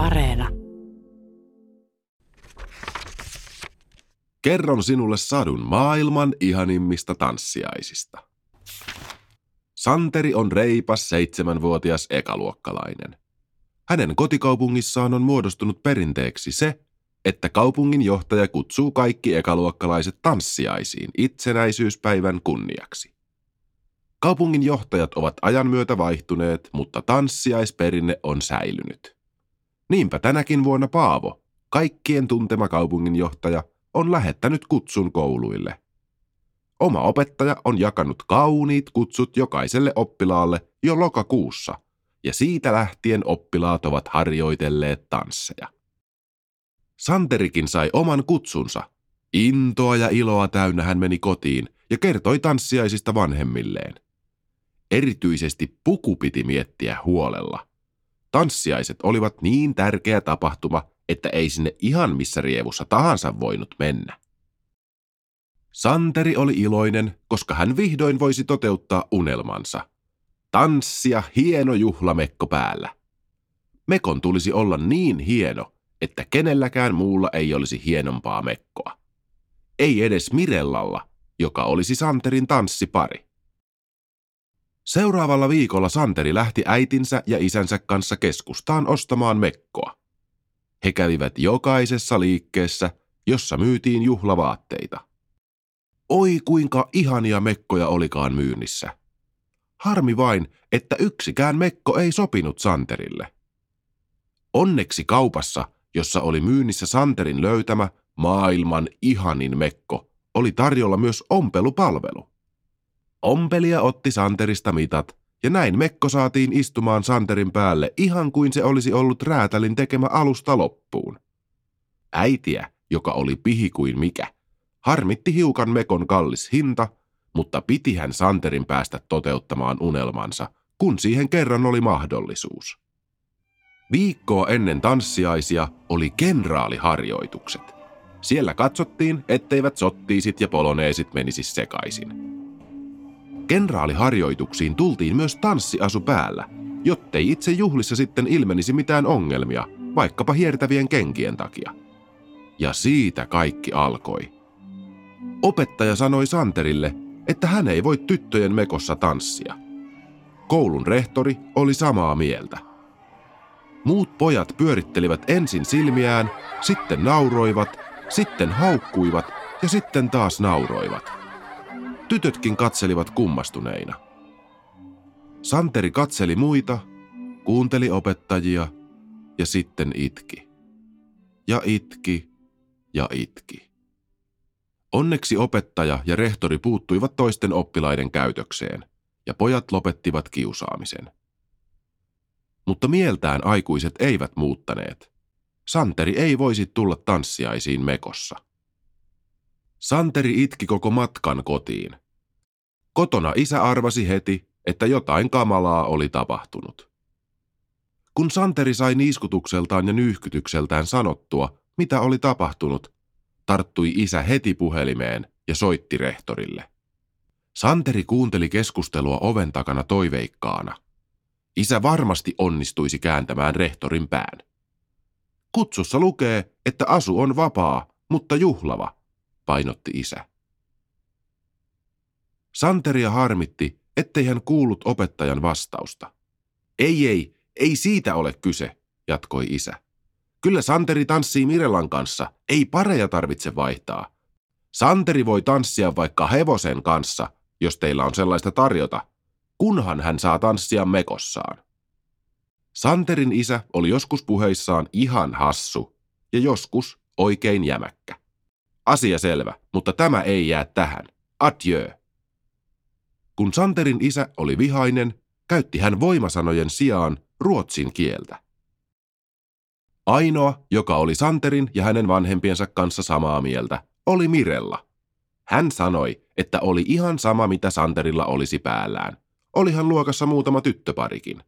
Areena. Kerron sinulle sadun maailman ihanimmista tanssiaisista. Santeri on reipas seitsemänvuotias ekaluokkalainen. Hänen kotikaupungissaan on muodostunut perinteeksi se, että kaupungin johtaja kutsuu kaikki ekaluokkalaiset tanssiaisiin itsenäisyyspäivän kunniaksi. Kaupungin johtajat ovat ajan myötä vaihtuneet, mutta tanssiaisperinne on säilynyt. Niinpä tänäkin vuonna Paavo, kaikkien tuntema kaupunginjohtaja, on lähettänyt kutsun kouluille. Oma opettaja on jakanut kauniit kutsut jokaiselle oppilaalle jo lokakuussa, ja siitä lähtien oppilaat ovat harjoitelleet tansseja. Santerikin sai oman kutsunsa. Intoa ja iloa täynnä hän meni kotiin ja kertoi tanssiaisista vanhemmilleen. Erityisesti puku piti miettiä huolella. Tanssiaiset olivat niin tärkeä tapahtuma, että ei sinne ihan missä rievussa tahansa voinut mennä. Santeri oli iloinen, koska hän vihdoin voisi toteuttaa unelmansa. Tanssia hieno juhlamekko päällä. Mekon tulisi olla niin hieno, että kenelläkään muulla ei olisi hienompaa mekkoa. Ei edes Mirellalla, joka olisi Santerin tanssipari. Seuraavalla viikolla Santeri lähti äitinsä ja isänsä kanssa keskustaan ostamaan mekkoa. He kävivät jokaisessa liikkeessä, jossa myytiin juhlavaatteita. Oi kuinka ihania mekkoja olikaan myynnissä. Harmi vain, että yksikään mekko ei sopinut Santerille. Onneksi kaupassa, jossa oli myynnissä Santerin löytämä maailman ihanin mekko, oli tarjolla myös ompelupalvelu. Ompelia otti Santerista mitat, ja näin Mekko saatiin istumaan Santerin päälle ihan kuin se olisi ollut räätälin tekemä alusta loppuun. Äitiä, joka oli pihi kuin mikä, harmitti hiukan Mekon kallis hinta, mutta piti hän Santerin päästä toteuttamaan unelmansa, kun siihen kerran oli mahdollisuus. Viikkoa ennen tanssiaisia oli kenraaliharjoitukset. Siellä katsottiin, etteivät sottiisit ja poloneesit menisi sekaisin. Kenraaliharjoituksiin tultiin myös tanssiasu päällä, jottei itse juhlissa sitten ilmenisi mitään ongelmia, vaikkapa hiertävien kenkien takia. Ja siitä kaikki alkoi. Opettaja sanoi Santerille, että hän ei voi tyttöjen mekossa tanssia. Koulun rehtori oli samaa mieltä. Muut pojat pyörittelivät ensin silmiään, sitten nauroivat, sitten haukkuivat ja sitten taas nauroivat. Tytötkin katselivat kummastuneina. Santeri katseli muita, kuunteli opettajia ja sitten itki. Ja itki ja itki. Onneksi opettaja ja rehtori puuttuivat toisten oppilaiden käytökseen, ja pojat lopettivat kiusaamisen. Mutta mieltään aikuiset eivät muuttaneet. Santeri ei voisi tulla tanssiaisiin mekossa. Santeri itki koko matkan kotiin. Kotona isä arvasi heti, että jotain kamalaa oli tapahtunut. Kun Santeri sai niiskutukseltaan ja nyyhkytykseltään sanottua, mitä oli tapahtunut, tarttui isä heti puhelimeen ja soitti rehtorille. Santeri kuunteli keskustelua oven takana toiveikkaana. Isä varmasti onnistuisi kääntämään rehtorin pään. Kutsussa lukee, että asu on vapaa, mutta juhlava, painotti isä. Santeria harmitti, ettei hän kuullut opettajan vastausta. Ei, ei, ei siitä ole kyse, jatkoi isä. Kyllä Santeri tanssii Mirellan kanssa, ei pareja tarvitse vaihtaa. Santeri voi tanssia vaikka hevosen kanssa, jos teillä on sellaista tarjota, kunhan hän saa tanssia mekossaan. Santerin isä oli joskus puheissaan ihan hassu ja joskus oikein jämäkkä. Asia selvä, mutta tämä ei jää tähän. Adieu. Kun Santerin isä oli vihainen, käytti hän voimasanojen sijaan ruotsin kieltä. Ainoa, joka oli Santerin ja hänen vanhempiensa kanssa samaa mieltä, oli Mirella. Hän sanoi, että oli ihan sama mitä Santerilla olisi päällään. Olihan luokassa muutama tyttöparikin.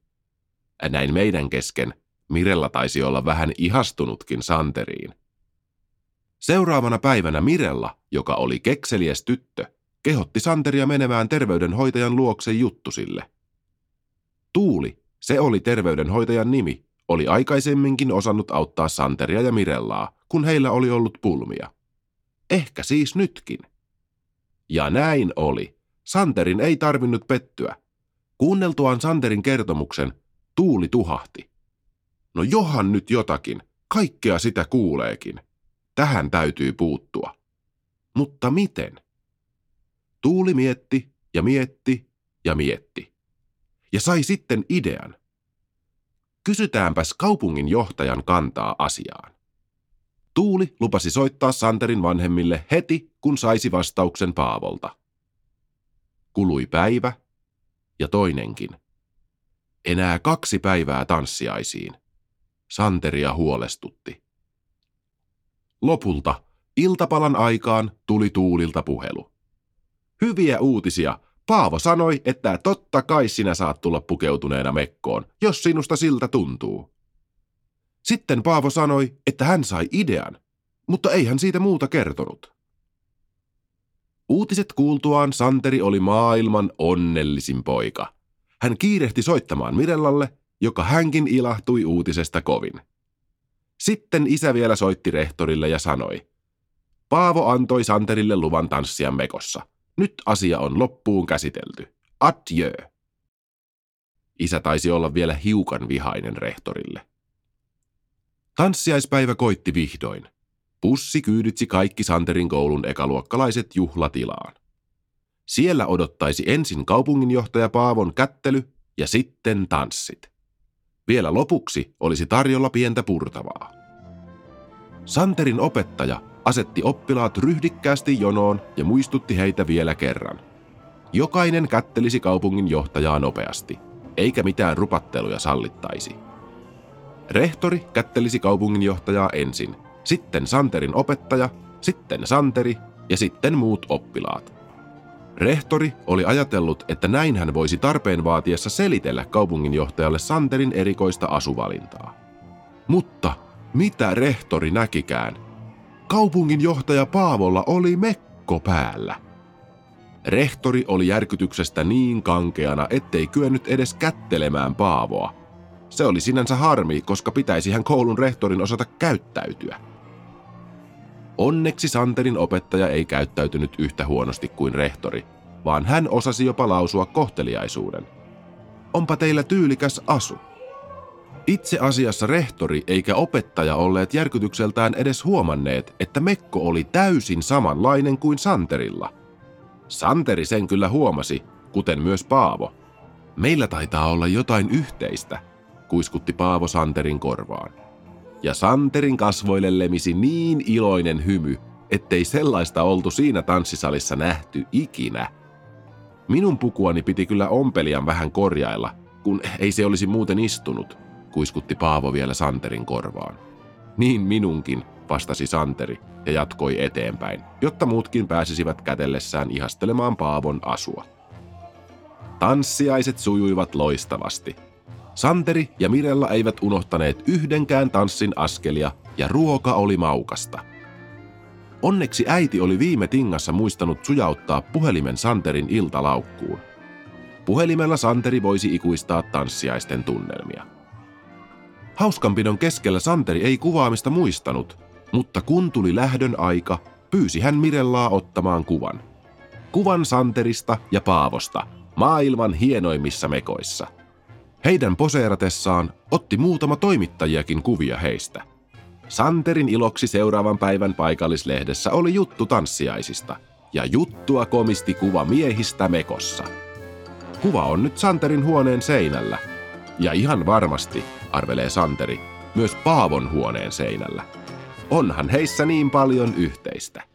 Näin meidän kesken Mirella taisi olla vähän ihastunutkin Santeriin. Seuraavana päivänä Mirella, joka oli kekseliäs tyttö, kehotti Santeria menemään terveydenhoitajan luokse juttusille. Tuuli, se oli terveydenhoitajan nimi, oli aikaisemminkin osannut auttaa Santeria ja Mirellaa, kun heillä oli ollut pulmia. Ehkä siis nytkin. Ja näin oli. Santerin ei tarvinnut pettyä. Kuunneltuaan Santerin kertomuksen, tuuli tuhahti. No johan nyt jotakin, kaikkea sitä kuuleekin. Tähän täytyy puuttua. Mutta miten? Tuuli mietti ja mietti ja mietti. Ja sai sitten idean. Kysytäänpäs kaupungin johtajan kantaa asiaan. Tuuli lupasi soittaa Santerin vanhemmille heti, kun saisi vastauksen Paavolta. Kului päivä ja toinenkin. Enää kaksi päivää tanssiaisiin. Santeria huolestutti. Lopulta iltapalan aikaan tuli Tuulilta puhelu. Hyviä uutisia. Paavo sanoi, että totta kai sinä saat tulla pukeutuneena mekkoon, jos sinusta siltä tuntuu. Sitten Paavo sanoi, että hän sai idean, mutta ei hän siitä muuta kertonut. Uutiset kuultuaan Santeri oli maailman onnellisin poika. Hän kiirehti soittamaan Mirellalle, joka hänkin ilahtui uutisesta kovin. Sitten isä vielä soitti rehtorille ja sanoi, Paavo antoi Santerille luvan tanssia mekossa. Nyt asia on loppuun käsitelty. Adieu. Isä taisi olla vielä hiukan vihainen rehtorille. Tanssiaispäivä koitti vihdoin. Pussi kyyditsi kaikki Santerin koulun ekaluokkalaiset juhlatilaan. Siellä odottaisi ensin kaupunginjohtaja Paavon kättely ja sitten tanssit. Vielä lopuksi olisi tarjolla pientä purtavaa. Santerin opettaja asetti oppilaat ryhdikkäästi jonoon ja muistutti heitä vielä kerran. Jokainen kättelisi kaupungin johtajaa nopeasti, eikä mitään rupatteluja sallittaisi. Rehtori kättelisi kaupunginjohtajaa ensin, sitten Santerin opettaja, sitten Santeri ja sitten muut oppilaat. Rehtori oli ajatellut, että näin hän voisi tarpeen vaatiessa selitellä kaupunginjohtajalle Santerin erikoista asuvalintaa. Mutta mitä rehtori näkikään? Kaupunginjohtaja Paavolla oli mekko päällä. Rehtori oli järkytyksestä niin kankeana, ettei kyennyt edes kättelemään Paavoa. Se oli sinänsä harmi, koska pitäisi hän koulun rehtorin osata käyttäytyä. Onneksi Santerin opettaja ei käyttäytynyt yhtä huonosti kuin rehtori, vaan hän osasi jopa lausua kohteliaisuuden. Onpa teillä tyylikäs asu. Itse asiassa rehtori eikä opettaja olleet järkytykseltään edes huomanneet, että Mekko oli täysin samanlainen kuin Santerilla. Santeri sen kyllä huomasi, kuten myös Paavo. Meillä taitaa olla jotain yhteistä, kuiskutti Paavo Santerin korvaan ja Santerin kasvoille lemisi niin iloinen hymy, ettei sellaista oltu siinä tanssisalissa nähty ikinä. Minun pukuani piti kyllä ompelian vähän korjailla, kun ei se olisi muuten istunut, kuiskutti Paavo vielä Santerin korvaan. Niin minunkin, vastasi Santeri ja jatkoi eteenpäin, jotta muutkin pääsisivät kätellessään ihastelemaan Paavon asua. Tanssiaiset sujuivat loistavasti – Santeri ja Mirella eivät unohtaneet yhdenkään tanssin askelia ja ruoka oli maukasta. Onneksi äiti oli viime tingassa muistanut sujauttaa puhelimen Santerin iltalaukkuun. Puhelimella Santeri voisi ikuistaa tanssiaisten tunnelmia. Hauskanpidon keskellä Santeri ei kuvaamista muistanut, mutta kun tuli lähdön aika, pyysi hän Mirellaa ottamaan kuvan. Kuvan Santerista ja Paavosta, maailman hienoimmissa mekoissa – heidän poseeratessaan otti muutama toimittajiakin kuvia heistä. Santerin iloksi seuraavan päivän paikallislehdessä oli juttu tanssiaisista, ja juttua komisti kuva miehistä mekossa. Kuva on nyt Santerin huoneen seinällä, ja ihan varmasti, arvelee Santeri, myös Paavon huoneen seinällä. Onhan heissä niin paljon yhteistä.